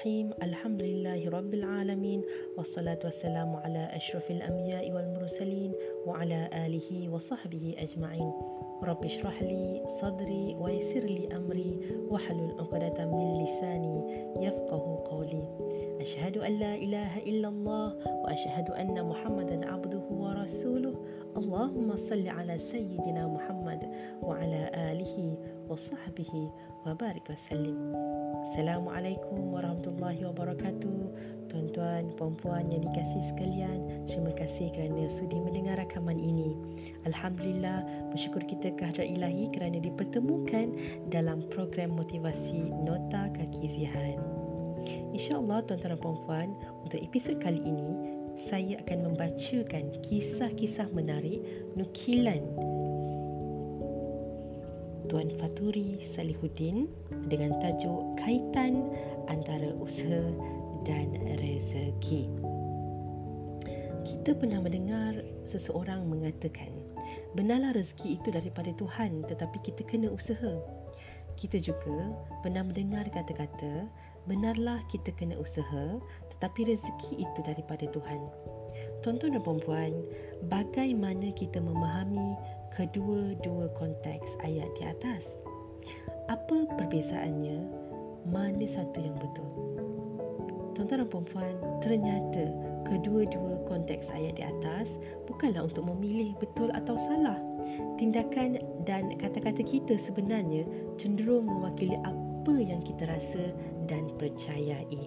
الرحيم الحمد لله رب العالمين والصلاة والسلام على أشرف الأنبياء والمرسلين وعلى آله وصحبه أجمعين. رب اشرح لي صدري ويسر لي أمري واحلل عقدة من لساني يفقه قولي. أشهد أن لا إله إلا الله وأشهد أن محمدا عبده ورسوله. اللهم صل على سيدنا محمد وعلى آله وصحبه وبارك وسلم. السلام عليكم ورحمة الله وبركاته. Tuan-tuan, puan-puan yang dikasih sekalian Terima kasih kerana sudi mendengar rakaman ini. Alhamdulillah, bersyukur kita kehadrat ilahi Kerana dipertemukan dalam program motivasi Nota Kaki Zihan. InsyaAllah tuan-tuan dan puan-puan Untuk episod kali ini Saya akan membacakan kisah-kisah menarik Nukilan Tuan Faturi Salihuddin dengan tajuk Kaitan Antara Usaha dan Rezeki. Kita pernah mendengar seseorang mengatakan, benarlah rezeki itu daripada Tuhan tetapi kita kena usaha. Kita juga pernah mendengar kata-kata, benarlah kita kena usaha tetapi rezeki itu daripada Tuhan. Tuan-tuan dan puan bagaimana kita memahami kedua-dua konteks ayat di atas. Apa perbezaannya? Mana satu yang betul? Tuan-tuan dan puan ternyata kedua-dua konteks ayat di atas bukanlah untuk memilih betul atau salah. Tindakan dan kata-kata kita sebenarnya cenderung mewakili apa yang kita rasa dan percayai.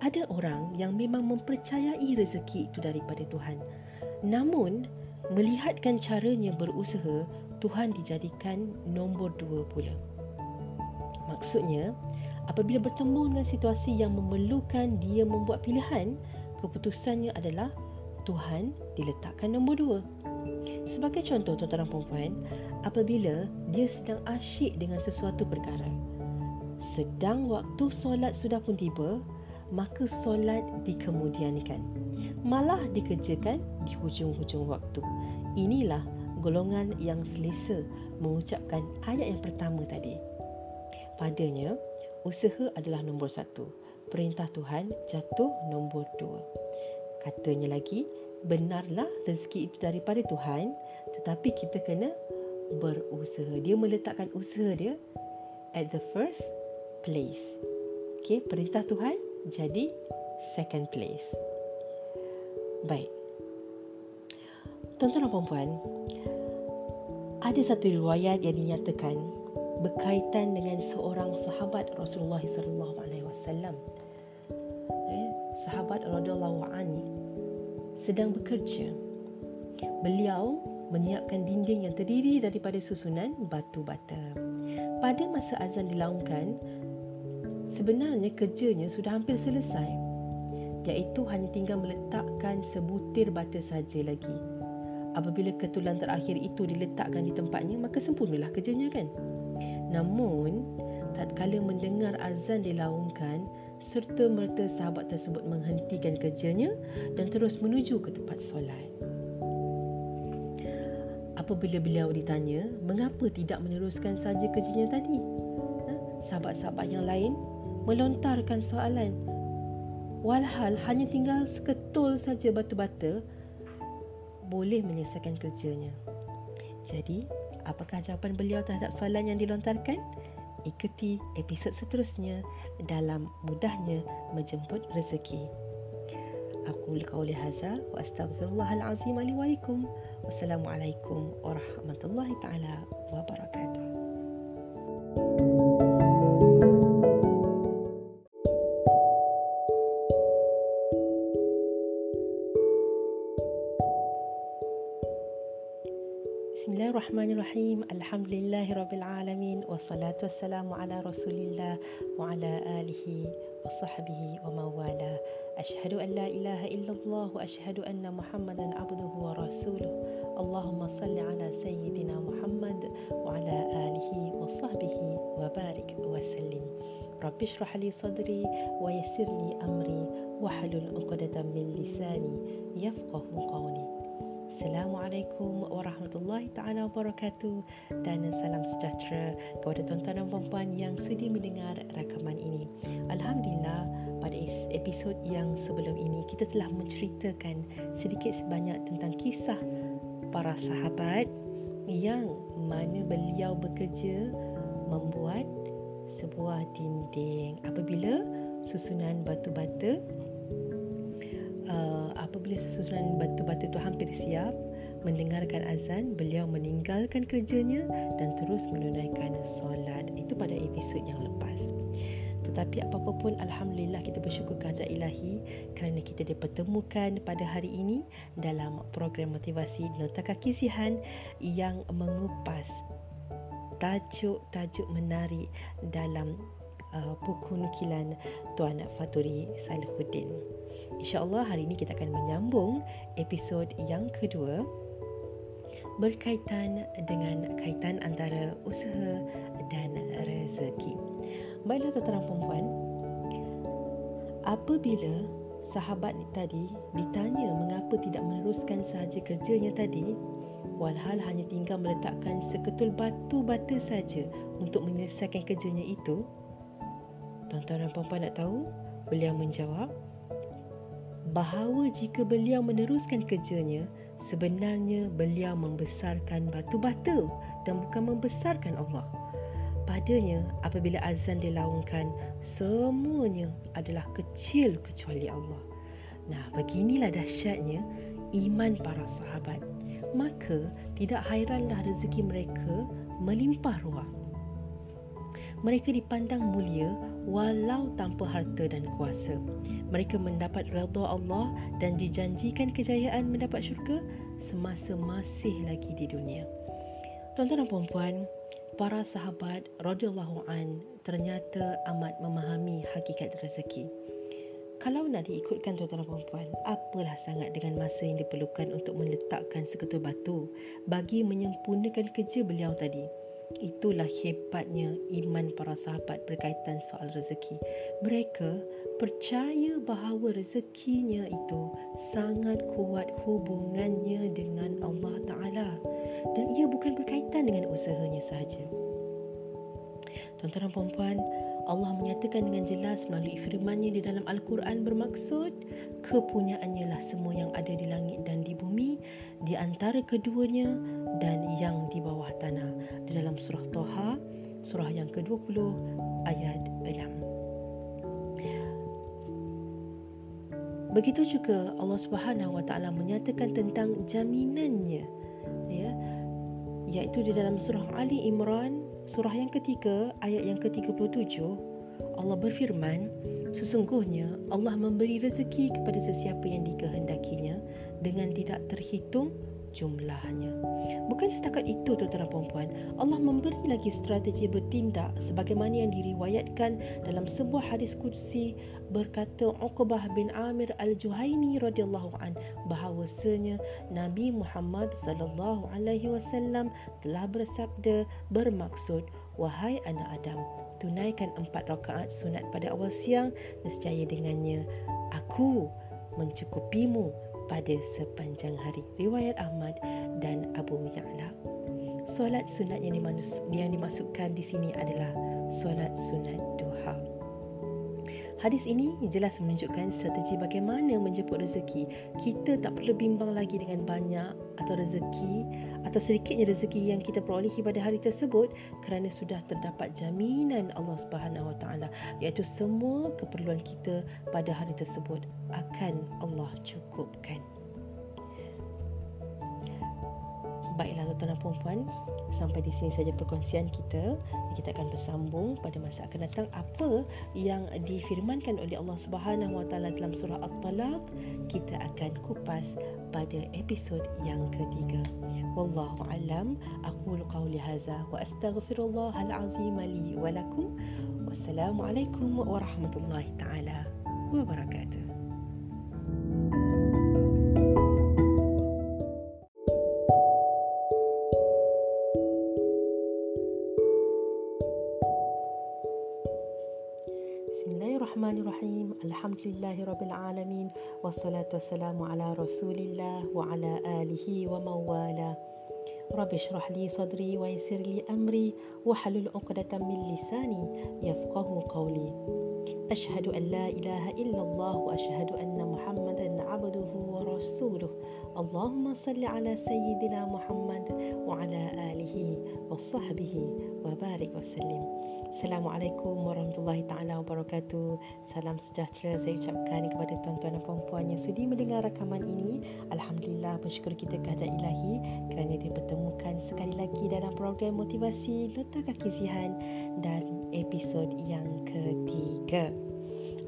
Ada orang yang memang mempercayai rezeki itu daripada Tuhan. Namun, melihatkan caranya berusaha, Tuhan dijadikan nombor dua pula. Maksudnya, apabila bertemu dengan situasi yang memerlukan dia membuat pilihan, keputusannya adalah Tuhan diletakkan nombor dua. Sebagai contoh tuan-tuan dan puan apabila dia sedang asyik dengan sesuatu perkara, sedang waktu solat sudah pun tiba, maka solat dikemudiankan. Malah dikerjakan di hujung-hujung waktu. Inilah golongan yang selesa mengucapkan ayat yang pertama tadi. Padanya, usaha adalah nombor satu. Perintah Tuhan jatuh nombor dua. Katanya lagi, benarlah rezeki itu daripada Tuhan, tetapi kita kena berusaha. Dia meletakkan usaha dia at the first place. Okay, perintah Tuhan jadi second place. Baik. Tuan-tuan dan puan ada satu riwayat yang dinyatakan berkaitan dengan seorang sahabat Rasulullah sallallahu alaihi wasallam. Eh, sahabat radhiyallahu anhu sedang bekerja. Beliau menyiapkan dinding yang terdiri daripada susunan batu bata. Pada masa azan dilaungkan, sebenarnya kerjanya sudah hampir selesai. Iaitu hanya tinggal meletakkan sebutir bata saja lagi apabila ketulan terakhir itu diletakkan di tempatnya maka sempurnalah kerjanya kan namun tatkala mendengar azan dilaungkan serta merta sahabat tersebut menghentikan kerjanya dan terus menuju ke tempat solat apabila beliau ditanya mengapa tidak meneruskan saja kerjanya tadi ha? sahabat-sahabat yang lain melontarkan soalan walhal hanya tinggal seketul saja batu bata boleh menyelesaikan kerjanya. Jadi, apakah jawapan beliau terhadap soalan yang dilontarkan? Ikuti episod seterusnya dalam mudahnya menjemput rezeki. Aku qauli hadza wa wa lakum. Wassalamualaikum warahmatullahi taala wabarakatuh. Wassalatu wassalamu الرحمن الرحيم. الحمد لله رب العالمين والصلاة والسلام على رسول الله وعلى آله وصحبه ومن أشهد أن لا إله إلا الله وأشهد أن محمدا عبده ورسوله. اللهم صل على سيدنا محمد وعلى آله وصحبه وبارك وسلم. رب اشرح لي صدري ويسر لي أمري وحلل عقدة من لساني يفقه قولي. Assalamualaikum warahmatullahi taala wabarakatuh dan salam sejahtera kepada tuan-tuan dan puan-puan yang sudi mendengar rakaman ini. Alhamdulillah pada episod yang sebelum ini kita telah menceritakan sedikit sebanyak tentang kisah para sahabat yang mana beliau bekerja membuat sebuah dinding apabila susunan batu-bata uh, apabila susunan batu-batu itu hampir siap mendengarkan azan beliau meninggalkan kerjanya dan terus menunaikan solat itu pada episod yang lepas tetapi apa-apa pun Alhamdulillah kita bersyukur kepada ilahi kerana kita dipertemukan pada hari ini dalam program motivasi Nota Kaki Sihan yang mengupas tajuk-tajuk menarik dalam uh, buku nukilan Tuan Faturi Salihuddin. InsyaAllah hari ini kita akan menyambung episod yang kedua berkaitan dengan kaitan antara usaha dan rezeki. Baiklah tuan-tuan perempuan, apabila sahabat ni tadi ditanya mengapa tidak meneruskan sahaja kerjanya tadi, walhal hanya tinggal meletakkan seketul batu bata saja untuk menyelesaikan kerjanya itu, tuan-tuan dan puan-puan nak tahu, beliau menjawab bahawa jika beliau meneruskan kerjanya, sebenarnya beliau membesarkan batu bata dan bukan membesarkan Allah. Padanya, apabila azan dilaungkan, semuanya adalah kecil kecuali Allah. Nah, beginilah dahsyatnya iman para sahabat maka tidak hairanlah rezeki mereka melimpah ruah. Mereka dipandang mulia walau tanpa harta dan kuasa. Mereka mendapat redha Allah dan dijanjikan kejayaan mendapat syurga semasa masih lagi di dunia. Tuan-tuan dan puan-puan, para sahabat radhiyallahu an ternyata amat memahami hakikat rezeki. Kalau nak diikutkan tuan-tuan dan puan-puan, apalah sangat dengan masa yang diperlukan untuk meletakkan seketul batu bagi menyempurnakan kerja beliau tadi. Itulah hebatnya iman para sahabat berkaitan soal rezeki. Mereka percaya bahawa rezekinya itu sangat kuat hubungannya dengan Allah Ta'ala dan ia bukan berkaitan dengan usahanya sahaja. Tuan-tuan dan puan-puan, Allah menyatakan dengan jelas melalui firman-Nya di dalam Al-Quran bermaksud kepunyaannya lah semua yang ada di langit dan di bumi di antara keduanya dan yang di bawah tanah. Di dalam surah Toha surah yang ke-20 ayat 6 Begitu juga Allah Subhanahu Wa Taala menyatakan tentang jaminannya ya. Iaitu di dalam surah Ali Imran surah yang ketiga ayat yang ke-37 Allah berfirman sesungguhnya Allah memberi rezeki kepada sesiapa yang dikehendakinya dengan tidak terhitung jumlahnya. Bukan setakat itu tuan-tuan dan puan Allah memberi lagi strategi bertindak sebagaimana yang diriwayatkan dalam sebuah hadis kursi berkata Uqbah bin Amir Al-Juhaini radhiyallahu an bahawasanya Nabi Muhammad sallallahu alaihi wasallam telah bersabda bermaksud wahai anak Adam tunaikan empat rakaat sunat pada awal siang nescaya dengannya aku mencukupimu pada sepanjang hari. Riwayat Ahmad dan Abu Ya'la. Solat sunat yang, yang dimasukkan di sini adalah solat sunat duha. Hadis ini jelas menunjukkan strategi bagaimana menjemput rezeki. Kita tak perlu bimbang lagi dengan banyak atau rezeki atau sedikitnya rezeki yang kita perolehi pada hari tersebut kerana sudah terdapat jaminan Allah Subhanahu Wa Taala iaitu semua keperluan kita pada hari tersebut akan Allah cukupkan. Baiklah tuan-tuan dan puan sampai di sini saja perkongsian kita. Kita akan bersambung pada masa akan datang apa yang difirmankan oleh Allah Subhanahu Wa Taala dalam surah At-Talaq. Kita akan kupas pada episod yang ketiga. Wallahu alam. Aku qauli hadza wa astaghfirullahal azim li wa lakum. Wassalamualaikum warahmatullahi taala wabarakatuh. لله رب العالمين والصلاة والسلام على رسول الله وعلى آله ومن رب اشرح لي صدري ويسر لي أمري وحلل عقدة من لساني يفقه قولي. أشهد أن لا إله إلا الله وأشهد أن محمدا عبده ورسوله. اللهم صل على سيدنا محمد وعلى آله وصحبه وبارك وسلم. Assalamualaikum warahmatullahi taala wabarakatuh. Salam sejahtera saya ucapkan kepada tuan-tuan dan puan-puan yang sudi mendengar rakaman ini. Alhamdulillah bersyukur kita kepada Ilahi kerana dipertemukan sekali lagi dalam program motivasi Nota Kaki Zihan dan episod yang ketiga.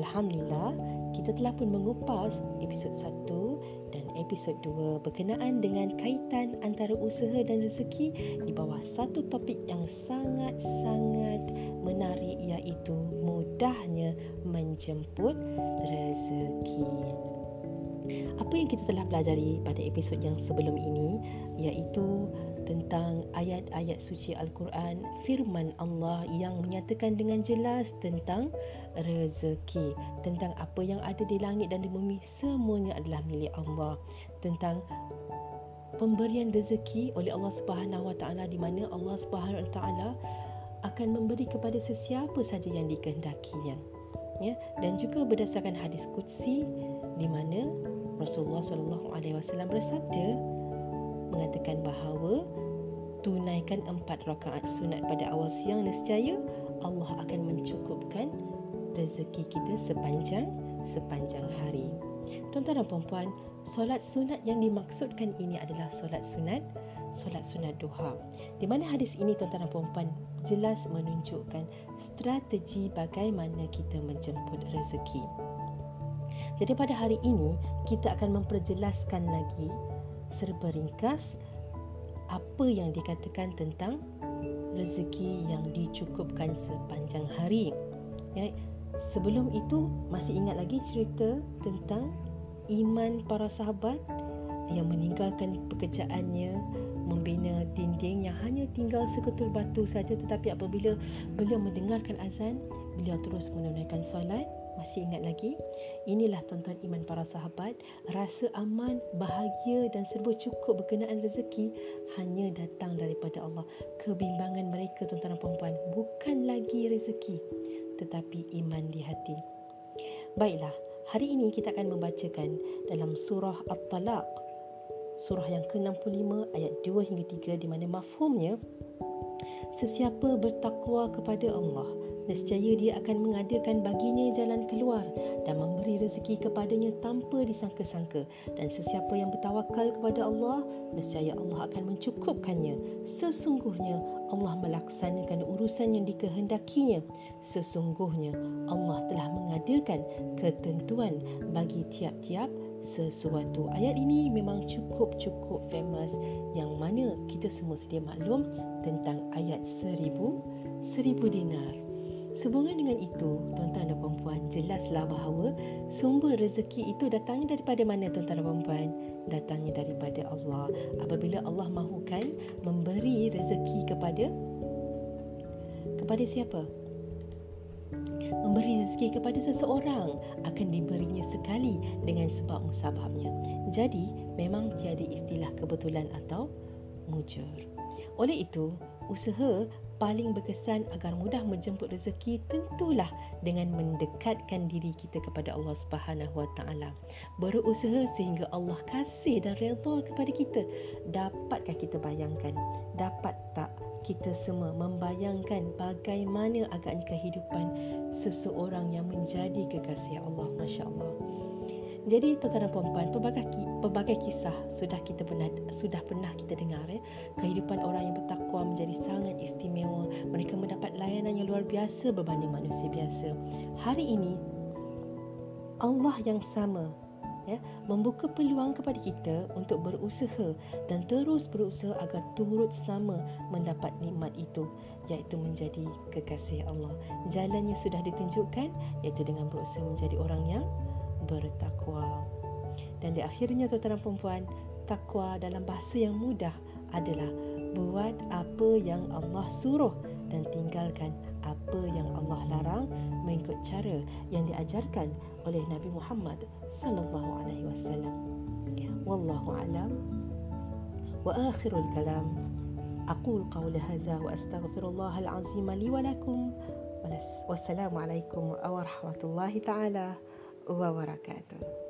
Alhamdulillah kita telah pun mengupas episod satu dan episod 2 berkenaan dengan kaitan antara usaha dan rezeki di bawah satu topik yang sangat-sangat menarik iaitu mudahnya menjemput rezeki. Apa yang kita telah pelajari pada episod yang sebelum ini iaitu tentang ayat-ayat suci Al-Quran, firman Allah yang menyatakan dengan jelas tentang rezeki, tentang apa yang ada di langit dan di bumi semuanya adalah milik Allah, tentang pemberian rezeki oleh Allah Subhanahu Wa Taala di mana Allah Subhanahu Wa Taala akan memberi kepada sesiapa saja yang dikehendakinya. Ya, dan juga berdasarkan hadis qudsi di mana Rasulullah sallallahu alaihi wasallam bersabda mengatakan bahawa tunaikan empat rakaat sunat pada awal siang nescaya Allah akan mencukupkan rezeki kita sepanjang sepanjang hari. Tuan-tuan dan puan-puan, solat sunat yang dimaksudkan ini adalah solat sunat solat sunat duha. Di mana hadis ini tuan-tuan dan puan-puan jelas menunjukkan strategi bagaimana kita menjemput rezeki. Jadi pada hari ini kita akan memperjelaskan lagi serba ringkas apa yang dikatakan tentang rezeki yang dicukupkan sepanjang hari. Ya, sebelum itu masih ingat lagi cerita tentang iman para sahabat yang meninggalkan pekerjaannya membina dinding yang hanya tinggal seketul batu saja tetapi apabila beliau mendengarkan azan beliau terus menunaikan solat masih ingat lagi? Inilah tuan-tuan iman para sahabat. Rasa aman, bahagia dan serba cukup berkenaan rezeki hanya datang daripada Allah. Kebimbangan mereka tuan-tuan dan puan-puan bukan lagi rezeki tetapi iman di hati. Baiklah, hari ini kita akan membacakan dalam surah At-Talaq. Surah yang ke-65 ayat 2 hingga 3 di mana mafhumnya Sesiapa bertakwa kepada Allah nescaya dia akan mengadakan baginya jalan keluar dan memberi rezeki kepadanya tanpa disangka-sangka dan sesiapa yang bertawakal kepada Allah nescaya Allah akan mencukupkannya sesungguhnya Allah melaksanakan urusan yang dikehendakinya sesungguhnya Allah telah mengadakan ketentuan bagi tiap-tiap sesuatu. Ayat ini memang cukup-cukup famous yang mana kita semua sedia maklum tentang ayat seribu, seribu dinar. Sehubungan dengan itu, tuan-tuan dan puan-puan, jelaslah bahawa sumber rezeki itu datangnya daripada mana tuan-tuan dan puan-puan? Datangnya daripada Allah. Apabila Allah mahukan memberi rezeki kepada kepada siapa? Memberi rezeki kepada seseorang akan diberinya sekali dengan sebab musababnya. Jadi, memang tiada istilah kebetulan atau mujur. Oleh itu, usaha paling berkesan agar mudah menjemput rezeki tentulah dengan mendekatkan diri kita kepada Allah Subhanahu Wa Taala. Berusaha sehingga Allah kasih dan redha kepada kita. Dapatkah kita bayangkan? Dapat tak kita semua membayangkan bagaimana agaknya kehidupan seseorang yang menjadi kekasih Allah? Masya-Allah. Jadi tuan-tuan dan puan-puan, pelbagai, pelbagai kisah sudah kita pernah sudah pernah kita dengar ya. Kehidupan orang yang bertakwa menjadi sangat luar biasa berbanding manusia biasa. Hari ini Allah yang sama ya, membuka peluang kepada kita untuk berusaha dan terus berusaha agar turut sama mendapat nikmat itu iaitu menjadi kekasih Allah. Jalannya sudah ditunjukkan iaitu dengan berusaha menjadi orang yang bertakwa. Dan di akhirnya tuan-tuan dan puan takwa dalam bahasa yang mudah adalah buat apa yang Allah suruh dan tinggalkan apa yang Allah larang mengikut cara yang diajarkan oleh Nabi Muhammad sallallahu alaihi wasallam. Wallahu alam. Wa akhirul kalam. Aqul qawla hadza wa astaghfirullah al-azim li wa lakum. Wassalamu alaikum warahmatullahi taala wabarakatuh.